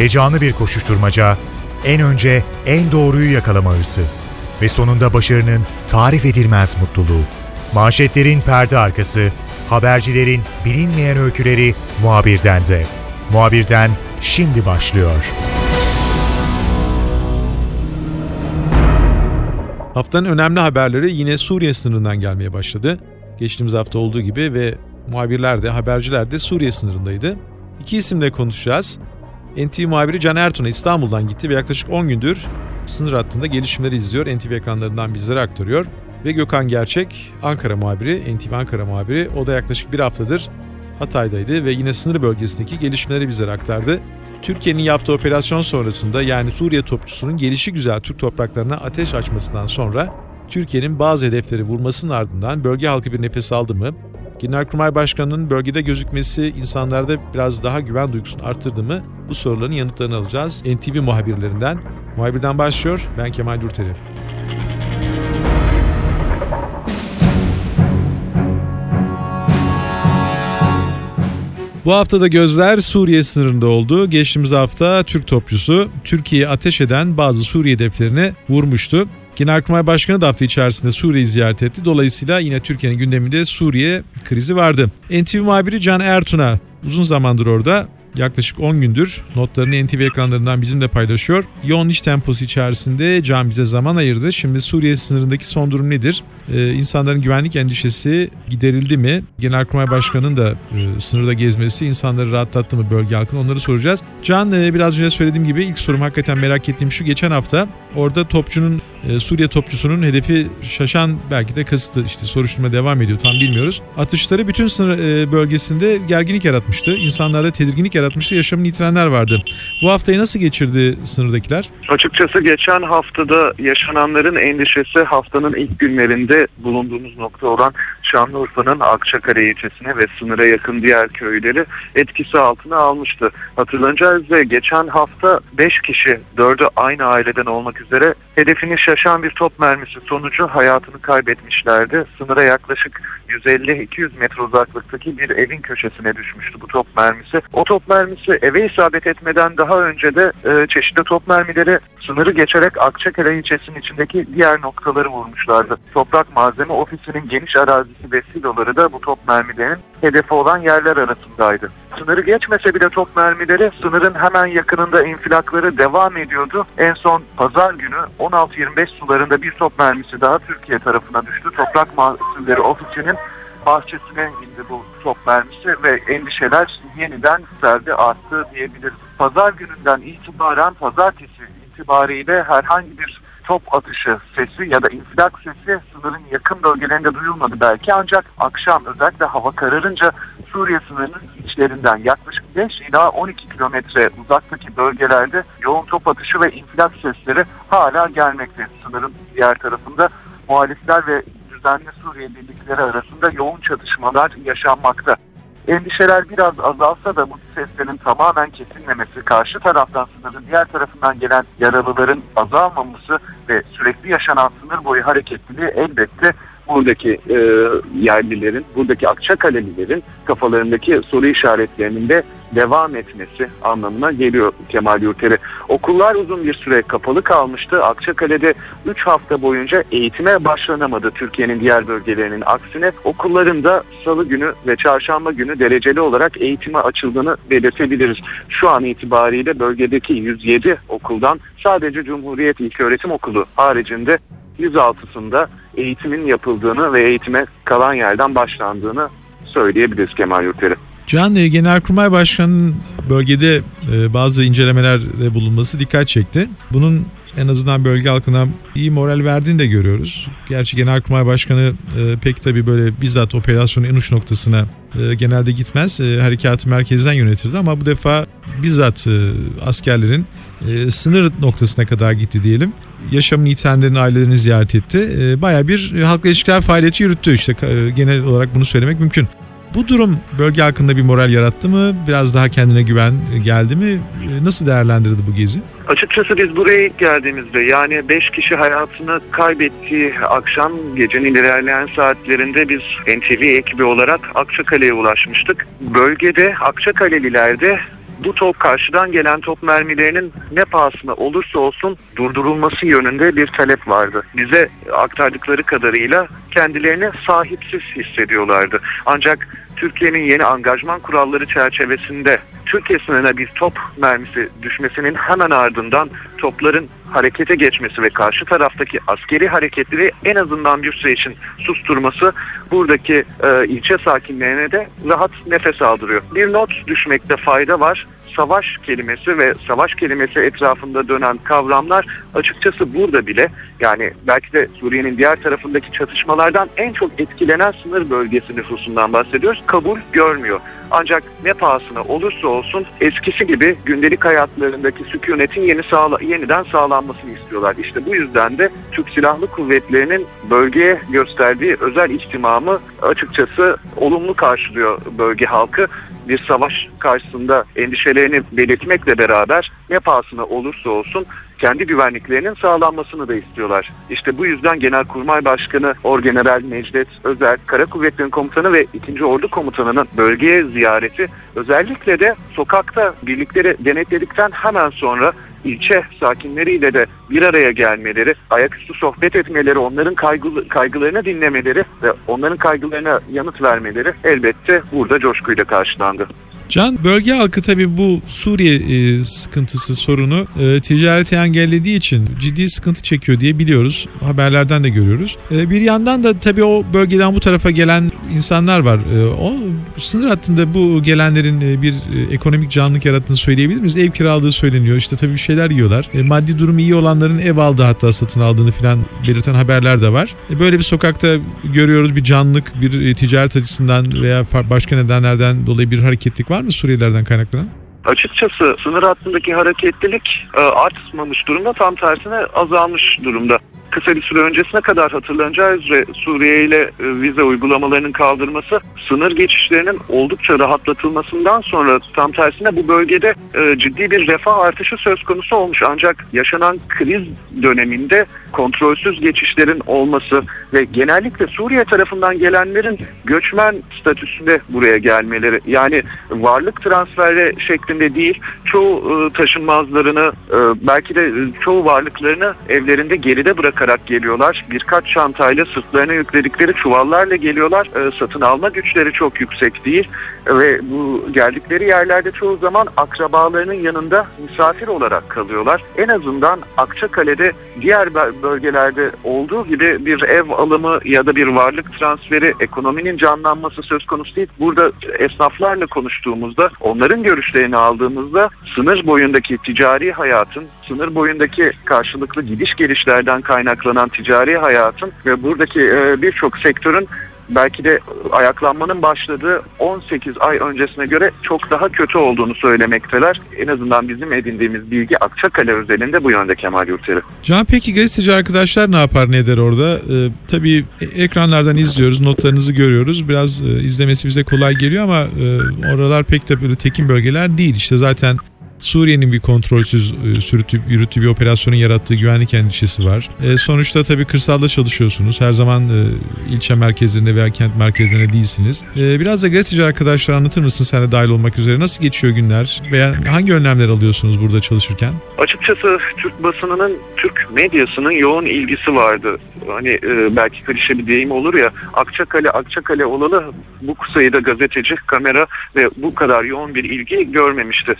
Heyecanlı bir koşuşturmaca, en önce en doğruyu yakalama hırsı ve sonunda başarının tarif edilmez mutluluğu. Manşetlerin perde arkası, habercilerin bilinmeyen öyküleri muhabirden de. Muhabirden şimdi başlıyor. Haftanın önemli haberleri yine Suriye sınırından gelmeye başladı. Geçtiğimiz hafta olduğu gibi ve muhabirler de haberciler de Suriye sınırındaydı. İki isimle konuşacağız. NTV muhabiri Can Ertuğ'a İstanbul'dan gitti ve yaklaşık 10 gündür sınır hattında gelişmeleri izliyor. NTV ekranlarından bizlere aktarıyor. Ve Gökhan Gerçek, Ankara muhabiri, NTV Ankara muhabiri. O da yaklaşık bir haftadır Hatay'daydı ve yine sınır bölgesindeki gelişmeleri bizlere aktardı. Türkiye'nin yaptığı operasyon sonrasında yani Suriye topçusunun gelişi güzel Türk topraklarına ateş açmasından sonra Türkiye'nin bazı hedefleri vurmasının ardından bölge halkı bir nefes aldı mı? Genelkurmay Başkanı'nın bölgede gözükmesi insanlarda biraz daha güven duygusunu arttırdı mı? Bu soruların yanıtlarını alacağız NTV muhabirlerinden. Muhabirden başlıyor, ben Kemal Dürteri. Bu haftada gözler Suriye sınırında oldu. Geçtiğimiz hafta Türk topçusu Türkiye'ye ateş eden bazı Suriye hedeflerini vurmuştu. Genelkurmay Başkanı da hafta içerisinde Suriye'yi ziyaret etti. Dolayısıyla yine Türkiye'nin gündeminde Suriye krizi vardı. NTV muhabiri Can Ertun'a uzun zamandır orada yaklaşık 10 gündür notlarını NTV ekranlarından bizimle paylaşıyor. Yoğun iş temposu içerisinde Can bize zaman ayırdı. Şimdi Suriye sınırındaki son durum nedir? Ee, insanların güvenlik endişesi giderildi mi? Genelkurmay Başkanı'nın da e, sınırda gezmesi insanları rahatlattı mı bölge halkını onları soracağız. Can e, biraz önce söylediğim gibi ilk sorum hakikaten merak ettiğim şu geçen hafta orada topçunun e, Suriye topçusunun hedefi şaşan belki de kasıtı işte soruşturma devam ediyor tam bilmiyoruz. Atışları bütün sınır e, bölgesinde gerginlik yaratmıştı. İnsanlarda tedirginlik yaratmıştı. Yaşamını yitirenler vardı. Bu haftayı nasıl geçirdi sınırdakiler? Açıkçası geçen haftada yaşananların endişesi haftanın ilk günlerinde bulunduğumuz nokta olan Şanlıurfa'nın Akçakale ilçesine ve sınıra yakın diğer köyleri etkisi altına almıştı. Hatırlanacağı üzere geçen hafta 5 kişi 4'ü aynı aileden olmak üzere hedefini şaşan bir top mermisi sonucu hayatını kaybetmişlerdi. Sınıra yaklaşık 150-200 metre uzaklıktaki bir evin köşesine düşmüştü bu top mermisi. O top mermisi eve isabet etmeden daha önce de e, çeşitli top mermileri sınırı geçerek Akçakale ilçesinin içindeki diğer noktaları vurmuşlardı. Toprak malzeme ofisinin geniş arazisi ve siloları da bu top mermilerin hedefi olan yerler arasındaydı. Sınırı geçmese bile top mermileri sınırın hemen yakınında infilakları devam ediyordu. En son pazar günü 16-25 sularında bir top mermisi daha Türkiye tarafına düştü. Toprak mahsulleri ofisinin bahçesine indi bu top mermisi ve endişeler yeniden yükseldi, arttı diyebiliriz. Pazar gününden itibaren pazartesi itibariyle herhangi bir top atışı sesi ya da infilak sesi sınırın yakın bölgelerinde duyulmadı belki ancak akşam özellikle hava kararınca Suriye sınırının içlerinden yaklaşık 5 ila 12 kilometre uzaktaki bölgelerde yoğun top atışı ve infilak sesleri hala gelmekte. Sınırın diğer tarafında muhalifler ve düzenli Suriye birlikleri arasında yoğun çatışmalar yaşanmakta. Endişeler biraz azalsa da bu seslerin tamamen kesilmemesi, karşı taraftan sınırın diğer tarafından gelen yaralıların azalmaması ve sürekli yaşanan sınır boyu hareketliliği elbette buradaki e, yerlilerin, buradaki Akçakalelilerin kafalarındaki soru işaretlerinin de devam etmesi anlamına geliyor Kemal Yurteri. Okullar uzun bir süre kapalı kalmıştı. Akçakale'de 3 hafta boyunca eğitime başlanamadı Türkiye'nin diğer bölgelerinin aksine. Okulların da salı günü ve çarşamba günü dereceli olarak eğitime açıldığını belirtebiliriz. Şu an itibariyle bölgedeki 107 okuldan sadece Cumhuriyet İlköğretim Okulu haricinde 106'sında eğitimin yapıldığını ve eğitime kalan yerden başlandığını söyleyebiliriz Kemal Yurteri. Can e, Genelkurmay Başkanı'nın bölgede e, bazı incelemelerde bulunması dikkat çekti. Bunun en azından bölge halkına iyi moral verdiğini de görüyoruz. Gerçi Genelkurmay Başkanı e, pek tabii böyle bizzat operasyonun en uç noktasına genelde gitmez. Harekatı merkezden yönetirdi ama bu defa bizzat askerlerin sınır noktasına kadar gitti diyelim. Yaşamını yitenlerin ailelerini ziyaret etti. Baya bir halkla ilişkiler faaliyeti yürüttü işte genel olarak bunu söylemek mümkün. Bu durum bölge hakkında bir moral yarattı mı? Biraz daha kendine güven geldi mi? Nasıl değerlendirdi bu gezi? Açıkçası biz buraya ilk geldiğimizde yani 5 kişi hayatını kaybettiği akşam gecenin ilerleyen saatlerinde biz NTV ekibi olarak Akçakale'ye ulaşmıştık. Bölgede Akçakaleliler de bu top karşıdan gelen top mermilerinin ne pahasına olursa olsun durdurulması yönünde bir talep vardı. Bize aktardıkları kadarıyla kendilerini sahipsiz hissediyorlardı. Ancak Türkiye'nin yeni angajman kuralları çerçevesinde Türkiye sınırına bir top mermisi düşmesinin hemen ardından topların harekete geçmesi ve karşı taraftaki askeri hareketleri en azından bir süre için susturması buradaki e, ilçe sakinlerine de rahat nefes aldırıyor. Bir not düşmekte fayda var savaş kelimesi ve savaş kelimesi etrafında dönen kavramlar açıkçası burada bile yani belki de Suriye'nin diğer tarafındaki çatışmalardan en çok etkilenen sınır bölgesi nüfusundan bahsediyoruz. Kabul görmüyor. Ancak ne pahasına olursa olsun eskisi gibi gündelik hayatlarındaki sükunetin yeni sağla yeniden sağlanmasını istiyorlar. İşte bu yüzden de Türk Silahlı Kuvvetleri'nin bölgeye gösterdiği özel ihtimamı açıkçası olumlu karşılıyor bölge halkı bir savaş karşısında endişelerini belirtmekle beraber ne pahasına olursa olsun kendi güvenliklerinin sağlanmasını da istiyorlar. İşte bu yüzden Genelkurmay Başkanı Orgeneral Necdet Özel, Kara Kuvvetleri'nin komutanı ve 2. Ordu komutanının bölgeye ziyareti özellikle de sokakta birlikleri denetledikten hemen sonra ilçe sakinleriyle de bir araya gelmeleri, ayaküstü sohbet etmeleri, onların kaygı, kaygılarını dinlemeleri ve onların kaygılarına yanıt vermeleri elbette burada coşkuyla karşılandı. Can, bölge halkı tabii bu Suriye e, sıkıntısı sorunu e, ticareti engellediği için ciddi sıkıntı çekiyor diye biliyoruz. Haberlerden de görüyoruz. E, bir yandan da tabii o bölgeden bu tarafa gelen insanlar var. E, o sınır hattında bu gelenlerin e, bir e, ekonomik canlılık yarattığını söyleyebilir miyiz? Ev kiraladığı söyleniyor. İşte tabii bir şeyler yiyorlar. E, maddi durumu iyi olanların ev aldı hatta satın aldığını falan belirten haberler de var. E, böyle bir sokakta görüyoruz bir canlılık, bir e, ticaret açısından veya başka nedenlerden dolayı bir hareketlik var mı Suriyelilerden kaynaklanan? Açıkçası sınır hattındaki hareketlilik e, artmamış durumda tam tersine azalmış durumda. Kısa bir süre öncesine kadar hatırlanacağı üzere Suriye ile e, vize uygulamalarının kaldırması sınır geçişlerinin oldukça rahatlatılmasından sonra tam tersine bu bölgede e, ciddi bir refah artışı söz konusu olmuş. Ancak yaşanan kriz döneminde kontrolsüz geçişlerin olması ve genellikle Suriye tarafından gelenlerin göçmen statüsünde buraya gelmeleri yani varlık transferi şeklinde değil çoğu e, taşınmazlarını belki de çoğu varlıklarını evlerinde geride bırakarak geliyorlar. Birkaç çantayla sırtlarına yükledikleri çuvallarla geliyorlar. E, satın alma güçleri çok yüksek değil ve bu geldikleri yerlerde çoğu zaman akrabalarının yanında misafir olarak kalıyorlar. En azından Akçakale'de diğer bö- bölgelerde olduğu gibi bir ev alımı ya da bir varlık transferi, ekonominin canlanması söz konusu değil. Burada esnaflarla konuştuğumuzda, onların görüşlerini aldığımızda sınır boyundaki ticari hayatın, sınır boyundaki karşılıklı gidiş gelişlerden kaynaklanan ticari hayatın ve buradaki e, birçok sektörün belki de ayaklanmanın başladığı 18 ay öncesine göre çok daha kötü olduğunu söylemekteler. En azından bizim edindiğimiz bilgi Akçakale özelinde bu yönde Kemal Yurteri. Can peki gazeteci arkadaşlar ne yapar ne eder orada? Ee, tabii ekranlardan izliyoruz, notlarınızı görüyoruz. Biraz e, izlemesi bize kolay geliyor ama e, oralar pek de böyle tekin bölgeler değil. İşte zaten Suriye'nin bir kontrolsüz e, sürütüp yürüttüğü bir operasyonun yarattığı güvenlik endişesi var. E, sonuçta tabii kırsalda çalışıyorsunuz. Her zaman e, ilçe merkezlerinde veya kent merkezlerinde değilsiniz. E, biraz da gazeteci arkadaşlar anlatır mısın sen de dahil olmak üzere? Nasıl geçiyor günler? Veya hangi önlemler alıyorsunuz burada çalışırken? Açıkçası Türk basınının, Türk medyasının yoğun ilgisi vardı. Hani e, belki klişe bir deyim olur ya, Akçakale, Akçakale olalı bu sayıda gazeteci, kamera ve bu kadar yoğun bir ilgi görmemişti.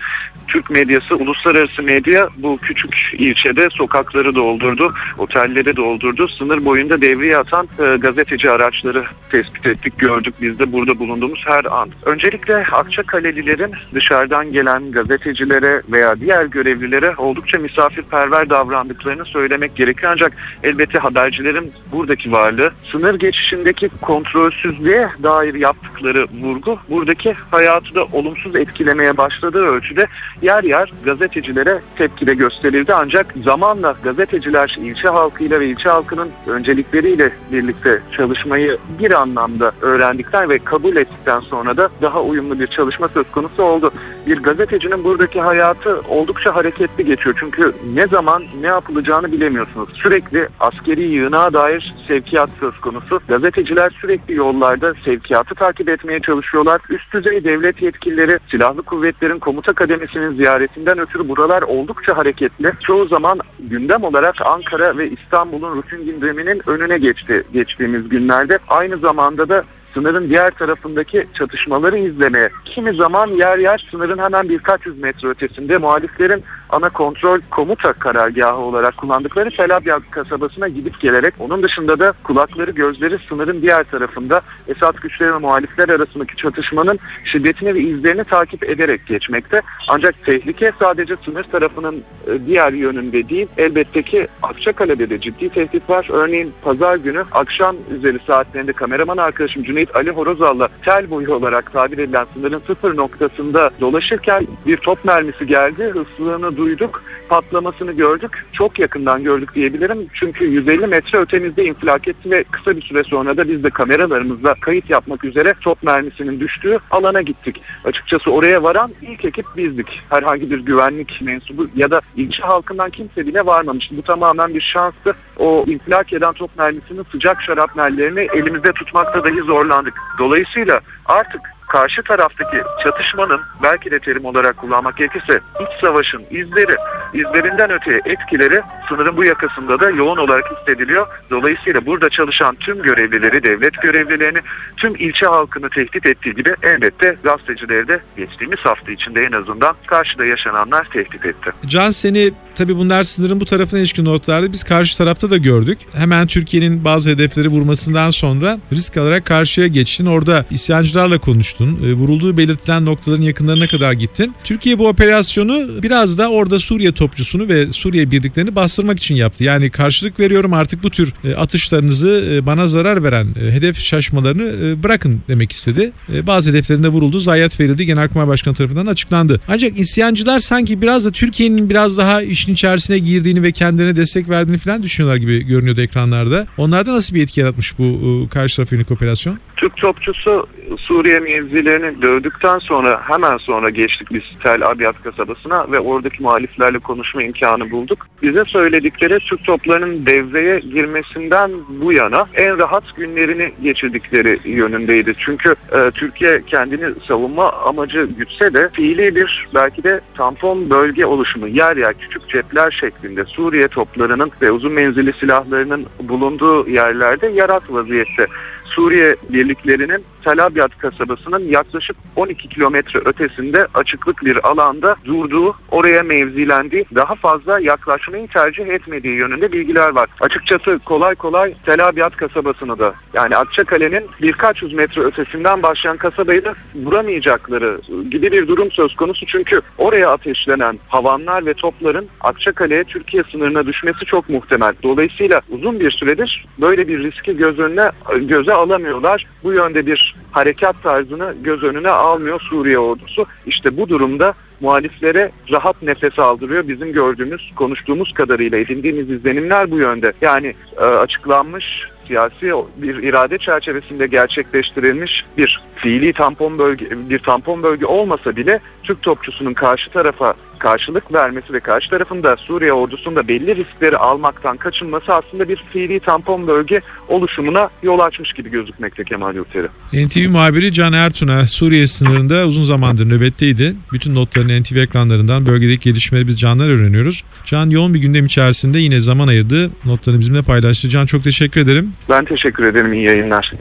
Türk medyası, uluslararası medya bu küçük ilçede sokakları doldurdu, otelleri doldurdu. Sınır boyunda devreye atan e, gazeteci araçları tespit ettik, gördük biz de burada bulunduğumuz her an. Öncelikle Akçakalelilerin dışarıdan gelen gazetecilere veya diğer görevlilere oldukça misafirperver davrandıklarını söylemek gerekiyor. Ancak elbette habercilerin buradaki varlığı sınır geçişindeki kontrolsüzlüğe dair yaptıkları vurgu buradaki hayatı da olumsuz etkilemeye başladığı ölçüde yer yer yer gazetecilere tepki de gösterildi. Ancak zamanla gazeteciler ilçe halkıyla ve ilçe halkının öncelikleriyle birlikte çalışmayı bir anlamda öğrendikten ve kabul ettikten sonra da daha uyumlu bir çalışma söz konusu oldu. Bir gazetecinin buradaki hayatı oldukça hareketli geçiyor. Çünkü ne zaman ne yapılacağını bilemiyorsunuz. Sürekli askeri yığınağa dair sevkiyat söz konusu. Gazeteciler sürekli yollarda sevkiyatı takip etmeye çalışıyorlar. Üst düzey devlet yetkilileri silahlı kuvvetlerin komuta kademesinin ziyaretinden ötürü buralar oldukça hareketli. Çoğu zaman gündem olarak Ankara ve İstanbul'un rutin gündeminin önüne geçti geçtiğimiz günlerde. Aynı zamanda da sınırın diğer tarafındaki çatışmaları izlemeye, kimi zaman yer yer sınırın hemen birkaç yüz metre ötesinde muhaliflerin ana kontrol komuta karargahı olarak kullandıkları Tel Abyad kasabasına gidip gelerek onun dışında da kulakları gözleri sınırın diğer tarafında Esad güçleri ve muhalifler arasındaki çatışmanın şiddetini ve izlerini takip ederek geçmekte. Ancak tehlike sadece sınır tarafının e, diğer yönünde değil. Elbette ki Akçakale'de de ciddi tehdit var. Örneğin pazar günü akşam üzeri saatlerinde kameraman arkadaşım Cüneyt Ali Horozal'la tel boyu olarak tabir edilen sınırın sıfır noktasında dolaşırken bir top mermisi geldi. Hızlılığını duyduk. Patlamasını gördük. Çok yakından gördük diyebilirim. Çünkü 150 metre ötemizde infilak etti ve kısa bir süre sonra da biz de kameralarımızla kayıt yapmak üzere top mermisinin düştüğü alana gittik. Açıkçası oraya varan ilk ekip bizdik. Herhangi bir güvenlik mensubu ya da ilçe halkından kimse bile varmamıştı. Bu tamamen bir şanstı. O infilak eden top mermisinin sıcak şarapnellerini elimizde tutmakta dahi zorlandık. Dolayısıyla artık karşı taraftaki çatışmanın belki de terim olarak kullanmak gerekirse iç savaşın izleri, izlerinden öteye etkileri sınırın bu yakasında da yoğun olarak hissediliyor. Dolayısıyla burada çalışan tüm görevlileri, devlet görevlilerini, tüm ilçe halkını tehdit ettiği gibi elbette gazetecileri de geçtiğimiz hafta içinde en azından karşıda yaşananlar tehdit etti. Can seni tabii bunlar sınırın bu tarafına ilişkin notlardı. Biz karşı tarafta da gördük. Hemen Türkiye'nin bazı hedefleri vurmasından sonra risk alarak karşıya geçtin. Orada isyancılarla konuştun. E, vurulduğu belirtilen noktaların yakınlarına kadar gittin. Türkiye bu operasyonu biraz da orada Suriye topçusunu ve Suriye birliklerini bastırmak için yaptı. Yani karşılık veriyorum artık bu tür e, atışlarınızı e, bana zarar veren e, hedef şaşmalarını e, bırakın demek istedi. E, bazı hedeflerinde vuruldu. Zayiat verildi. Genelkurmay Başkanı tarafından açıklandı. Ancak isyancılar sanki biraz da Türkiye'nin biraz daha işin içerisine girdiğini ve kendilerine destek verdiğini falan düşünüyorlar gibi görünüyordu ekranlarda. Onlarda nasıl bir etki yaratmış bu e, karşı taraf yönelik operasyon? Türk topçusu Suriye mevzilerini dövdükten sonra hemen sonra geçtik biz Tel Abyad kasabasına ve oradaki muhaliflerle konuşma imkanı bulduk. Bize söyledikleri Türk toplarının devreye girmesinden bu yana en rahat günlerini geçirdikleri yönündeydi. Çünkü e, Türkiye kendini savunma amacı gütse de fiili bir belki de tampon bölge oluşumu yer yer küçük cepler şeklinde Suriye toplarının ve uzun menzilli silahlarının bulunduğu yerlerde yarat vaziyette. Suriye birliklerinin Tel Abyad kasabasının yaklaşık 12 kilometre ötesinde açıklık bir alanda durduğu, oraya mevzilendiği, daha fazla yaklaşmayı tercih etmediği yönünde bilgiler var. Açıkçası kolay kolay Tel Abyad kasabasını da yani Akçakale'nin birkaç yüz metre ötesinden başlayan kasabayı da vuramayacakları gibi bir durum söz konusu. Çünkü oraya ateşlenen havanlar ve topların Akçakale'ye Türkiye sınırına düşmesi çok muhtemel. Dolayısıyla uzun bir süredir böyle bir riski göz önüne göze alamıyorlar. Bu yönde bir harekat tarzını göz önüne almıyor Suriye ordusu. İşte bu durumda muhaliflere rahat nefes aldırıyor. Bizim gördüğümüz, konuştuğumuz kadarıyla edindiğimiz izlenimler bu yönde. Yani e, açıklanmış siyasi bir irade çerçevesinde gerçekleştirilmiş bir fiili tampon bölge bir tampon bölge olmasa bile Türk topçusunun karşı tarafa karşılık vermesi ve karşı tarafında Suriye ordusunda belli riskleri almaktan kaçınması aslında bir fiili tampon bölge oluşumuna yol açmış gibi gözükmekte Kemal Yurteri. NTV muhabiri Can Ertun'a Suriye sınırında uzun zamandır nöbetteydi. Bütün notlarını NTV ekranlarından bölgedeki gelişmeleri biz Can'dan öğreniyoruz. Can yoğun bir gündem içerisinde yine zaman ayırdı. Notlarını bizimle paylaştı. Can çok teşekkür ederim. Ben teşekkür ederim. İyi yayınlar.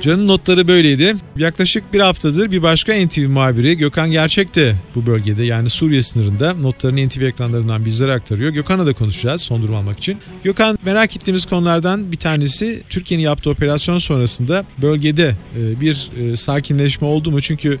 Can'ın notları böyleydi. Yaklaşık bir haftadır bir başka NTV muhabiri Gökhan Gerçek de bu bölgede yani Suriye sınırında notlarını NTV ekranlarından bizlere aktarıyor. Gökhan'la da konuşacağız son durum almak için. Gökhan merak ettiğimiz konulardan bir tanesi Türkiye'nin yaptığı operasyon sonrasında bölgede e, bir e, sakinleşme oldu mu? Çünkü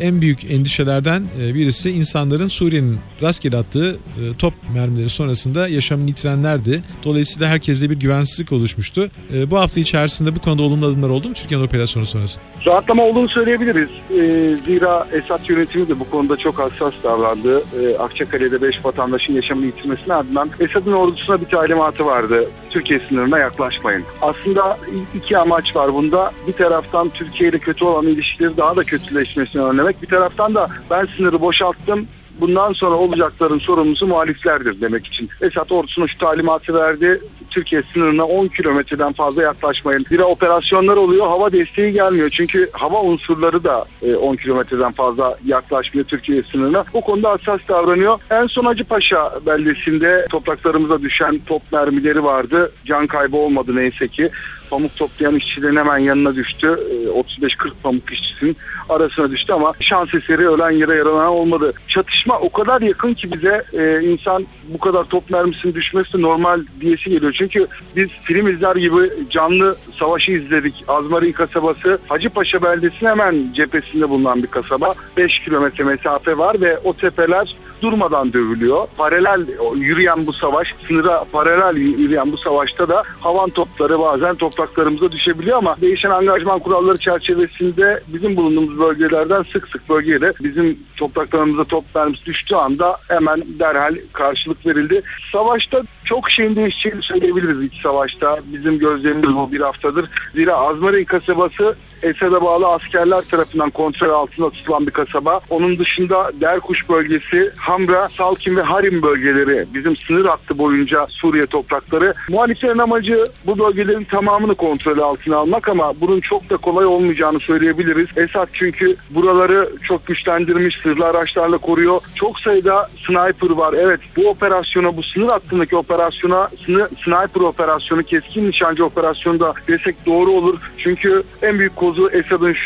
en büyük endişelerden e, birisi insanların Suriye'nin rastgele attığı e, top mermileri sonrasında yaşamını yitirenlerdi. Dolayısıyla herkeste bir güvensizlik oluşmuştu. E, bu hafta içerisinde bu konuda olumlu adımlar oldu mu Türkiye'nin operasyonu sonrasında? Rahatlama olduğunu söyleyebiliriz. Ee, zira Esad yönetimi de bu konuda çok hassas davrandı. Ee, Akçakale'de 5 vatandaşın yaşamını yitirmesine ardından Esad'ın ordusuna bir talimatı vardı. Türkiye sınırına yaklaşmayın. Aslında iki amaç var bunda. Bir taraftan Türkiye ile kötü olan ilişkileri daha da kötüleşmesini önlemek. Bir taraftan da ben sınırı boşalttım bundan sonra olacakların sorumlusu muhaliflerdir demek için. Esad ordusuna şu talimatı verdi. Türkiye sınırına 10 kilometreden fazla yaklaşmayın. Bir operasyonlar oluyor. Hava desteği gelmiyor. Çünkü hava unsurları da e, 10 kilometreden fazla yaklaşmıyor Türkiye sınırına. O konuda hassas davranıyor. En son Acıpaşa beldesinde topraklarımıza düşen top mermileri vardı. Can kaybı olmadı neyse ki. Pamuk toplayan işçilerin hemen yanına düştü. E, 35-40 pamuk işçisinin arasına düştü ama şans eseri ölen yere yaralanan olmadı. Çatışma o kadar yakın ki bize e, insan bu kadar top mermisinin düşmesi normal diyesi geliyor. Çünkü biz film izler gibi canlı savaşı izledik. Azmari kasabası Hacıpaşa beldesinin hemen cephesinde bulunan bir kasaba. 5 kilometre mesafe var ve o tepeler durmadan dövülüyor. Paralel yürüyen bu savaş, sınıra paralel yürüyen bu savaşta da havan topları bazen topraklarımıza düşebiliyor ama değişen angajman kuralları çerçevesinde bizim bulunduğumuz bölgelerden sık sık bölgede bizim topraklarımıza top mermisi düştüğü anda hemen derhal karşılık verildi. Savaşta çok şeyin değişeceğini söyleyebiliriz iç savaşta. Bizim gözlemimiz bu bir haftadır. Zira Azmarin kasabası Esad'a bağlı askerler tarafından kontrol altında tutulan bir kasaba. Onun dışında Derkuş bölgesi, Hamra, Salkin ve Harim bölgeleri bizim sınır hattı boyunca Suriye toprakları. Muhaliflerin amacı bu bölgelerin tamamını kontrol altına almak ama bunun çok da kolay olmayacağını söyleyebiliriz. Esad çünkü buraları çok güçlendirmiş, sırlı araçlarla koruyor. Çok sayıda sniper var. Evet bu operasyona, bu sınır hattındaki operasyona, sniper operasyonu, keskin nişancı operasyonu da desek doğru olur. Çünkü en büyük kozu Esad'ın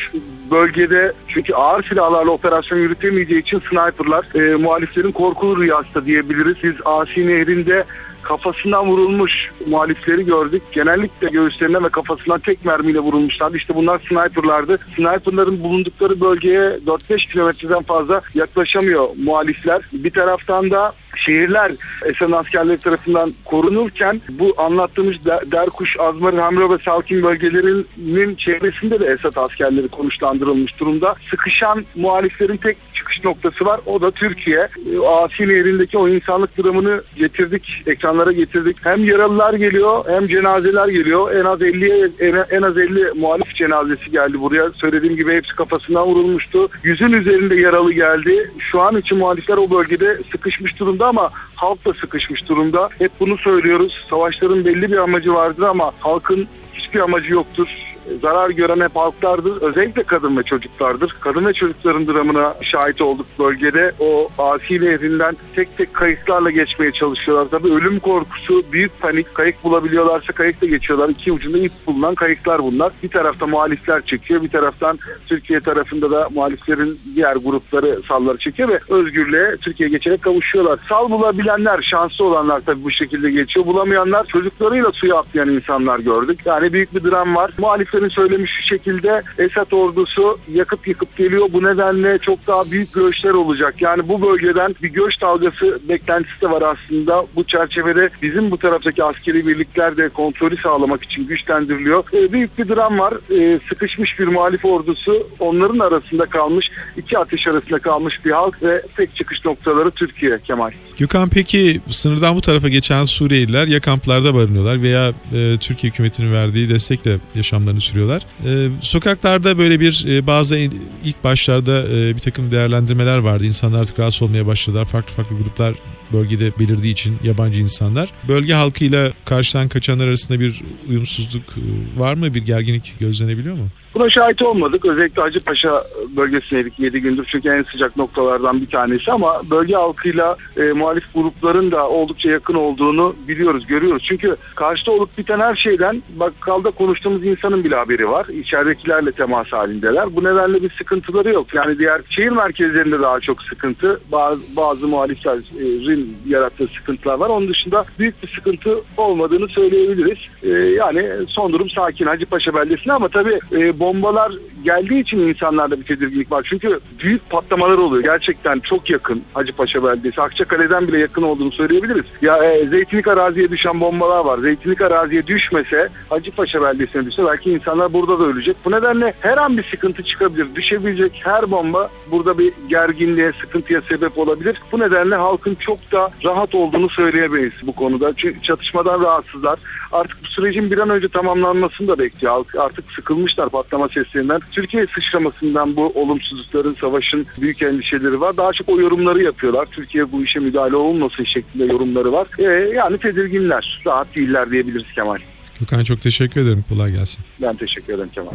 bölgede çünkü ağır silahlarla operasyon yürütemeyeceği için sniperlar e, muhaliflerin korkulu rüyası diyebiliriz. Biz Asi Nehri'nde kafasından vurulmuş muhalifleri gördük. Genellikle göğüslerinden ve kafasından tek mermiyle vurulmuşlardı. İşte bunlar sniperlardı. Sniperların bulundukları bölgeye 4-5 kilometreden fazla yaklaşamıyor muhalifler. Bir taraftan da şehirler Esad askerleri tarafından korunurken bu anlattığımız Derkuş, Azmar, Hamra ve Salkin bölgelerinin çevresinde de Esad askerleri konuşlandırılmış durumda. Sıkışan muhaliflerin tek çıkış noktası var. O da Türkiye. Asi Nehri'ndeki o insanlık dramını getirdik, ekranlara getirdik. Hem yaralılar geliyor hem cenazeler geliyor. En az 50 en az 50 muhalif cenazesi geldi buraya. Söylediğim gibi hepsi kafasından vurulmuştu. Yüzün üzerinde yaralı geldi. Şu an için muhalifler o bölgede sıkışmış durumda ama halk da sıkışmış durumda. Hep bunu söylüyoruz. Savaşların belli bir amacı vardır ama halkın hiçbir amacı yoktur zarar gören hep halklardır. Özellikle kadın ve çocuklardır. Kadın ve çocukların dramına şahit olduk bölgede. O asi nehrinden tek tek kayıklarla geçmeye çalışıyorlar. Tabii ölüm korkusu, büyük panik. Kayık bulabiliyorlarsa kayıkla geçiyorlar. İki ucunda ip bulunan kayıklar bunlar. Bir tarafta muhalifler çekiyor. Bir taraftan Türkiye tarafında da muhaliflerin diğer grupları salları çekiyor ve özgürlüğe Türkiye geçerek kavuşuyorlar. Sal bulabilenler, şanslı olanlar tabii bu şekilde geçiyor. Bulamayanlar çocuklarıyla suya atlayan insanlar gördük. Yani büyük bir dram var. Muhalifler Muhaliflerin söylemiş şu şekilde Esad ordusu yakıp yıkıp geliyor. Bu nedenle çok daha büyük göçler olacak. Yani bu bölgeden bir göç dalgası beklentisi de var aslında. Bu çerçevede bizim bu taraftaki askeri birlikler de kontrolü sağlamak için güçlendiriliyor. E, büyük bir dram var. E, sıkışmış bir muhalif ordusu onların arasında kalmış, iki ateş arasında kalmış bir halk ve tek çıkış noktaları Türkiye Kemal. Gökhan peki sınırdan bu tarafa geçen Suriyeliler ya kamplarda barınıyorlar veya e, Türkiye hükümetinin verdiği destekle yaşamlarını sürüyorlar. E, sokaklarda böyle bir e, bazı ilk başlarda e, bir takım değerlendirmeler vardı. İnsanlar artık rahatsız olmaya başladılar. Farklı farklı gruplar bölgede belirdiği için yabancı insanlar. Bölge halkıyla karşıdan kaçanlar arasında bir uyumsuzluk e, var mı? Bir gerginlik gözlenebiliyor mu? Buna şahit olmadık. Özellikle Hacıpaşa bölgesindeydik 7 gündür çünkü en sıcak noktalardan bir tanesi ama bölge halkıyla e, muhalif grupların da oldukça yakın olduğunu biliyoruz, görüyoruz. Çünkü karşıda olup biten her şeyden bakkalda konuştuğumuz insanın bile haberi var. İçeridekilerle temas halindeler. Bu nedenle bir sıkıntıları yok. Yani diğer şehir merkezlerinde daha çok sıkıntı. Bazı, bazı muhalifler e, tehditlerin yarattığı sıkıntılar var. Onun dışında büyük bir sıkıntı olmadığını söyleyebiliriz. Ee, yani son durum sakin Hacıpaşa beldesinde ama tabii e, bombalar geldiği için insanlarda bir tedirginlik var. Çünkü büyük patlamalar oluyor. Gerçekten çok yakın Hacıpaşa beldesi. Akçakale'den bile yakın olduğunu söyleyebiliriz. Ya e, Zeytinlik araziye düşen bombalar var. Zeytinlik araziye düşmese Hacıpaşa beldesine düşse belki insanlar burada da ölecek. Bu nedenle her an bir sıkıntı çıkabilir. Düşebilecek her bomba burada bir gerginliğe, sıkıntıya sebep olabilir. Bu nedenle halkın çok da rahat olduğunu söyleyemeyiz bu konuda. Çünkü çatışmadan rahatsızlar. Artık bu sürecin bir an önce tamamlanmasını da bekliyor. Artık sıkılmışlar patlama seslerinden. Türkiye sıçramasından bu olumsuzlukların, savaşın büyük endişeleri var. Daha çok o yorumları yapıyorlar. Türkiye bu işe müdahale olmasın şeklinde yorumları var. Ee, yani tedirginler, rahat değiller diyebiliriz Kemal. Gökhan çok teşekkür ederim. Kolay gelsin. Ben teşekkür ederim Kemal.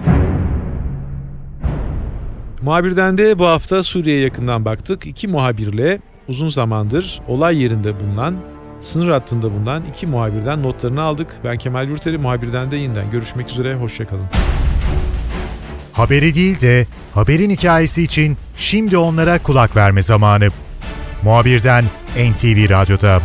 Muhabirden de bu hafta Suriye'ye yakından baktık. İki muhabirle uzun zamandır olay yerinde bulunan, sınır hattında bulunan iki muhabirden notlarını aldık. Ben Kemal Yurteri, muhabirden de yeniden görüşmek üzere. Hoşçakalın. Haberi değil de haberin hikayesi için şimdi onlara kulak verme zamanı. Muhabirden NTV Radyo'da.